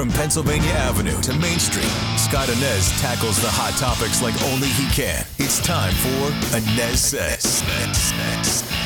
From Pennsylvania Avenue to Main Street, Scott Anez tackles the hot topics like only he can. It's time for Anez Says.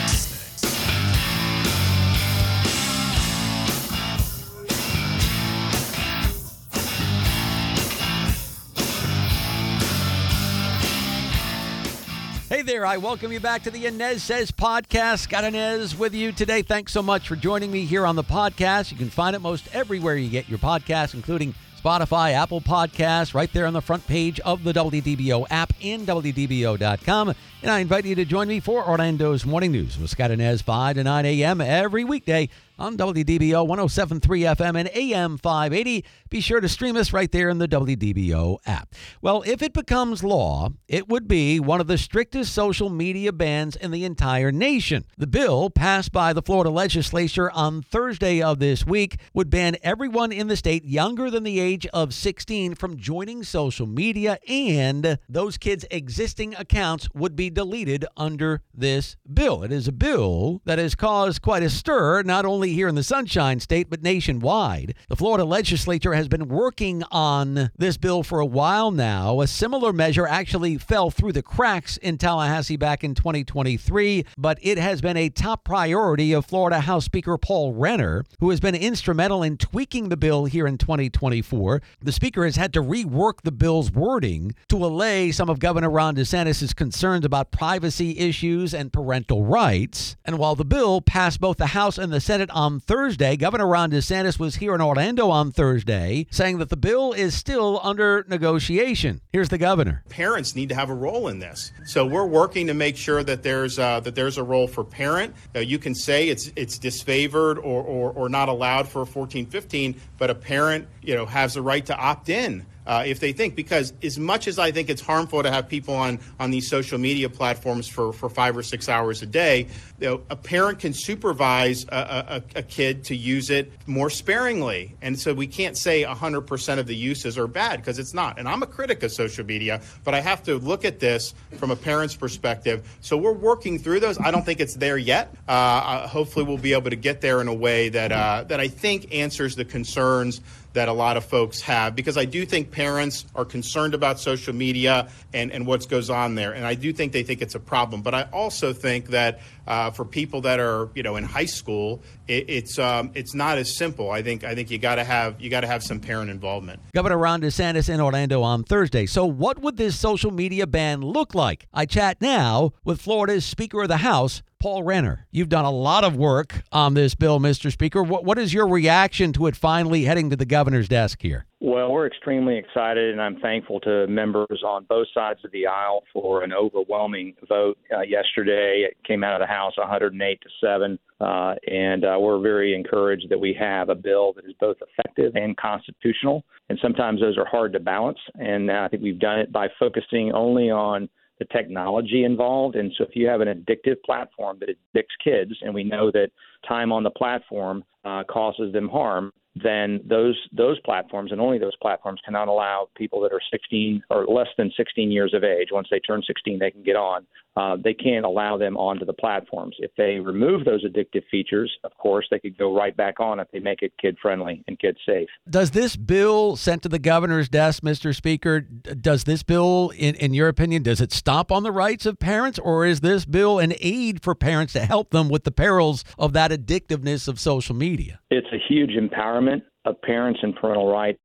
Hey there, I welcome you back to the Anez Says podcast. Scott Anez with you today. Thanks so much for joining me here on the podcast. You can find it most everywhere you get your podcasts, including Spotify, Apple Podcasts, right there on the front page of the WDBO app in WDBO.com. And I invite you to join me for Orlando's Morning News with Scott Anez, 5 to 9 a.m. every weekday on WDBO 1073 FM and AM 580. Be sure to stream us right there in the WDBO app. Well, if it becomes law, it would be one of the strictest social media bans in the entire nation. The bill, passed by the Florida legislature on Thursday of this week, would ban everyone in the state younger than the age of 16 from joining social media, and those kids' existing accounts would be deleted under this bill. It is a bill that has caused quite a stir, not only here in the Sunshine State, but nationwide. The Florida legislature has been working on this bill for a while now. A similar measure actually fell through the cracks in Tallahassee back in 2023, but it has been a top priority of Florida House Speaker Paul Renner, who has been instrumental in tweaking the bill here in 2024. The Speaker has had to rework the bill's wording to allay some of Governor Ron DeSantis' concerns about privacy issues and parental rights. And while the bill passed both the House and the Senate on Thursday, Governor Ron DeSantis was here in Orlando on Thursday saying that the bill is still under negotiation. Here's the governor. Parents need to have a role in this. So we're working to make sure that there's uh, that there's a role for parent. You can say it's it's disfavored or, or, or not allowed for 14, 15, but a parent, you know, has the right to opt in uh, if they think because as much as I think it's harmful to have people on on these social media platforms for, for five or six hours a day, you know, a parent can supervise a, a, a, kid to use it more sparingly, and so we can't say 100% of the uses are bad because it's not. And I'm a critic of social media, but I have to look at this from a parent's perspective. So we're working through those. I don't think it's there yet. Uh, uh hopefully, we'll be able to get there in a way that uh, that I think answers the concerns that a lot of folks have because I do think parents are concerned about social media and, and what goes on there. And I do think they think it's a problem. But I also think that uh, for people that are, you know, in high school, it, it's um, it's not as simple. I think I think you got to have you got to have some parent involvement. Governor Ron DeSantis in Orlando on Thursday. So what would this social media ban look like? I chat now with Florida's Speaker of the House, Paul Renner, you've done a lot of work on this bill, Mr. Speaker. What, what is your reaction to it finally heading to the governor's desk here? Well, we're extremely excited, and I'm thankful to members on both sides of the aisle for an overwhelming vote uh, yesterday. It came out of the House 108 to 7, uh, and uh, we're very encouraged that we have a bill that is both effective and constitutional. And sometimes those are hard to balance, and I think we've done it by focusing only on the technology involved. And so if you have an addictive platform that addicts kids, and we know that time on the platform uh, causes them harm, then those those platforms and only those platforms cannot allow people that are 16 or less than 16 years of age. Once they turn 16, they can get on. Uh, they can't allow them onto the platforms. If they remove those addictive features, of course, they could go right back on if they make it kid friendly and kid safe. Does this bill sent to the governor's desk, Mr. Speaker, does this bill, in, in your opinion, does it stop on the rights of parents, or is this bill an aid for parents to help them with the perils of that addictiveness of social media? It's a huge empowerment of parents and parental rights.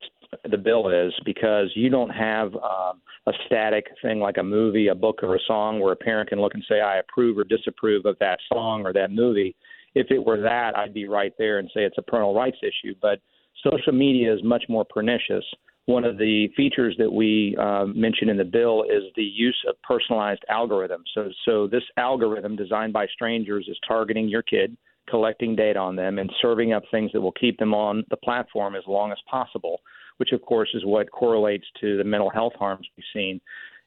The bill is because you don't have um, a static thing like a movie, a book, or a song where a parent can look and say, I approve or disapprove of that song or that movie. If it were that, I'd be right there and say it's a parental rights issue. But social media is much more pernicious. One of the features that we uh, mentioned in the bill is the use of personalized algorithms. So, so this algorithm designed by strangers is targeting your kid collecting data on them and serving up things that will keep them on the platform as long as possible, which of course is what correlates to the mental health harms we've seen.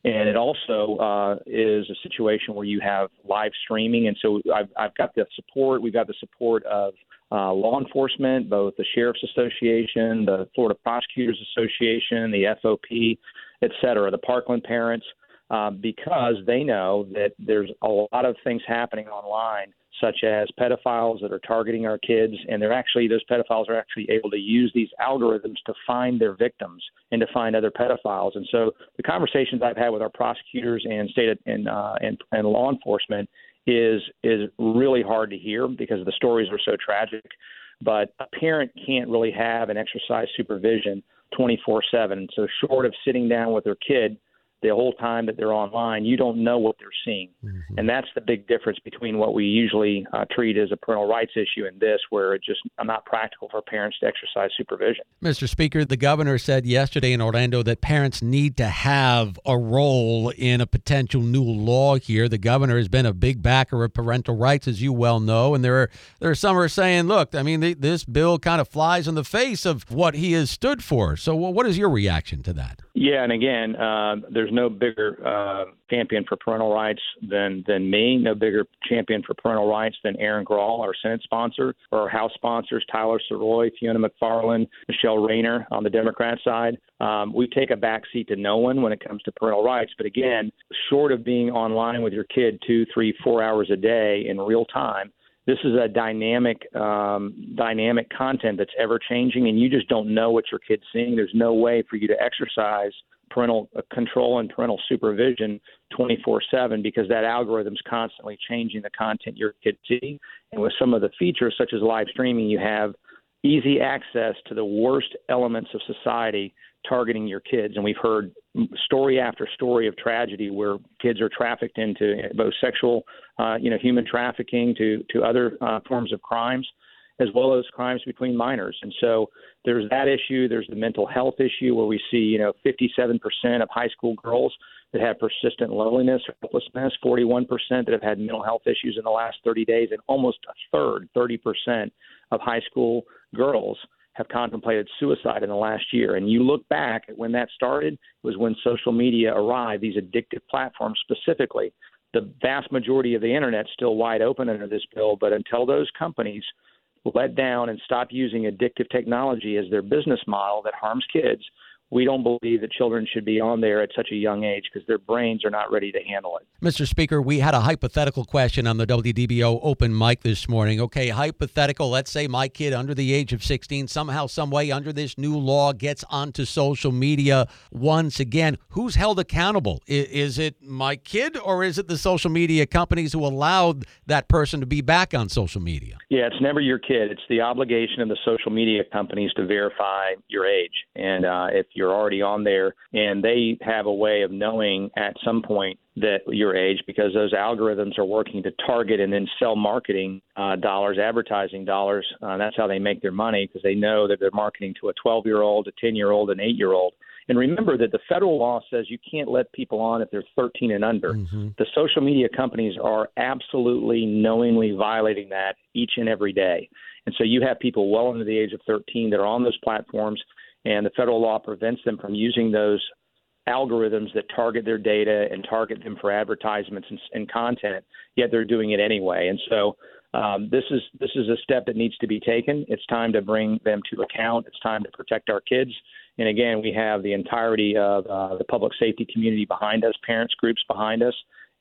And it also uh, is a situation where you have live streaming. And so I've, I've got the support, we've got the support of uh, law enforcement, both the Sheriff's Association, the Florida Prosecutors Association, the FOP, et cetera, the Parkland parents, uh, because they know that there's a lot of things happening online such as pedophiles that are targeting our kids, and they're actually those pedophiles are actually able to use these algorithms to find their victims and to find other pedophiles. And so the conversations I've had with our prosecutors and state and uh, and, and law enforcement is is really hard to hear because the stories are so tragic. But a parent can't really have and exercise supervision 24 7. So, short of sitting down with their kid the whole time that they're online, you don't know what they're seeing. Mm-hmm. And that's the big difference between what we usually uh, treat as a parental rights issue and this, where it's just not practical for parents to exercise supervision. Mr. Speaker, the governor said yesterday in Orlando that parents need to have a role in a potential new law here. The governor has been a big backer of parental rights, as you well know. And there are, there are some who are saying, look, I mean, this bill kind of flies in the face of what he has stood for. So, what is your reaction to that? Yeah, and again, uh, there's no bigger uh, champion for parental rights than than me. No bigger champion for parental rights than Erin Grall, our Senate sponsor, or our House sponsors, Tyler Sirois, Fiona McFarland, Michele Rayner on the Democrat side. Um, we take a backseat to no one when it comes to parental rights. But again, short of being online with your kid two, three, four hours a day in real time, this is a dynamic um, dynamic content that's ever changing and you just don't know what your kid's seeing. There's no way for you to exercise parental uh, control and parental supervision 24/7 because that algorithm's constantly changing the content your kids see and with some of the features such as live streaming you have easy access to the worst elements of society targeting your kids and we've heard story after story of tragedy where kids are trafficked into both sexual, uh, you know, human trafficking to to other uh, forms of crimes, as well as crimes between minors. And so there's that issue. There's the mental health issue where we see, you know, 57% of high school girls that have persistent loneliness or helplessness, 41% that have had mental health issues in the last 30 days, and almost a third, 30% of high school girls have contemplated suicide in the last year. And you look back at when that started, was when social media arrived, these addictive platforms specifically. The vast majority of the internet still wide open under this bill, but until those companies let down and stop using addictive technology as their business model that harms kids, we don't believe that children should be on there at such a young age because their brains are not ready to handle it. Mr. Speaker, we had a hypothetical question on the WDBO open mic this morning. Okay, hypothetical. Let's say my kid under the age of 16 somehow, some way under this new law gets onto social media once again. Who's held accountable? Is it my kid or is it the social media companies who allowed that person to be back on social media? Yeah, it's never your kid. It's the obligation of the social media companies to verify your age. And uh, if you're you're already on there, and they have a way of knowing at some point that your age because those algorithms are working to target and then sell marketing uh, dollars, advertising dollars. Uh, that's how they make their money because they know that they're marketing to a 12 year old, a 10 year old, an 8 year old. And remember that the federal law says you can't let people on if they're 13 and under. Mm-hmm. The social media companies are absolutely knowingly violating that each and every day. And so you have people well under the age of 13 that are on those platforms and the federal law prevents them from using those algorithms that target their data and target them for advertisements and, and content. Yet they're doing it anyway, and so um, this is this is a step that needs to be taken. It's time to bring them to account. It's time to protect our kids. And again, we have the entirety of uh, the public safety community behind us, parents groups behind us,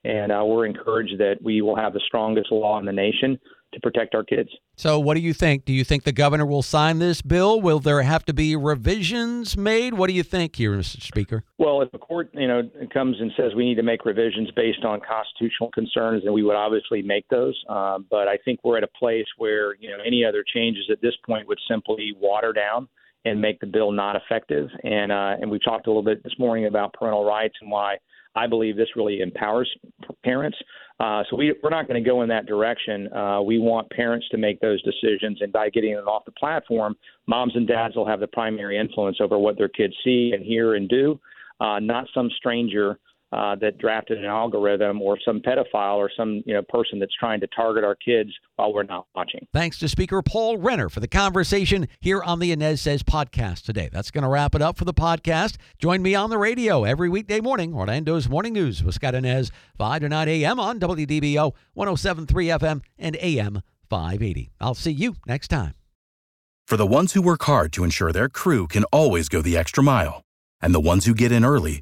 and uh, we're encouraged that we will have the strongest law in the nation to protect our kids. So, what do you think? Do you think the governor will sign this bill? Will there have to be revisions made? What do you think here, Mr. Speaker? Well, if the court, you know, comes and says we need to make revisions based on constitutional concerns, then we would obviously make those. Um, but I think we're at a place where, you know, any other changes at this point would simply water down and make the bill not effective. And uh, and we talked a little bit this morning about parental rights and why I believe this really empowers parents. Uh, so we, we're not going to go in that direction. Uh, we want parents to make those decisions, and by getting them off the platform, moms and dads will have the primary influence over what their kids see and hear and do, uh, not some stranger uh, that drafted an algorithm or some pedophile or some you know person that's trying to target our kids while we're not watching. Thanks to Speaker Paul Renner for the conversation here on the Anez Says podcast today. That's going to wrap it up for the podcast. Join me on the radio every weekday morning, Orlando's Morning News with Scott Anez, 5 to 9 a.m. on WDBO 107.3 FM and AM 580. I'll see you next time. For the ones who work hard to ensure their crew can always go the extra mile, and the ones who get in early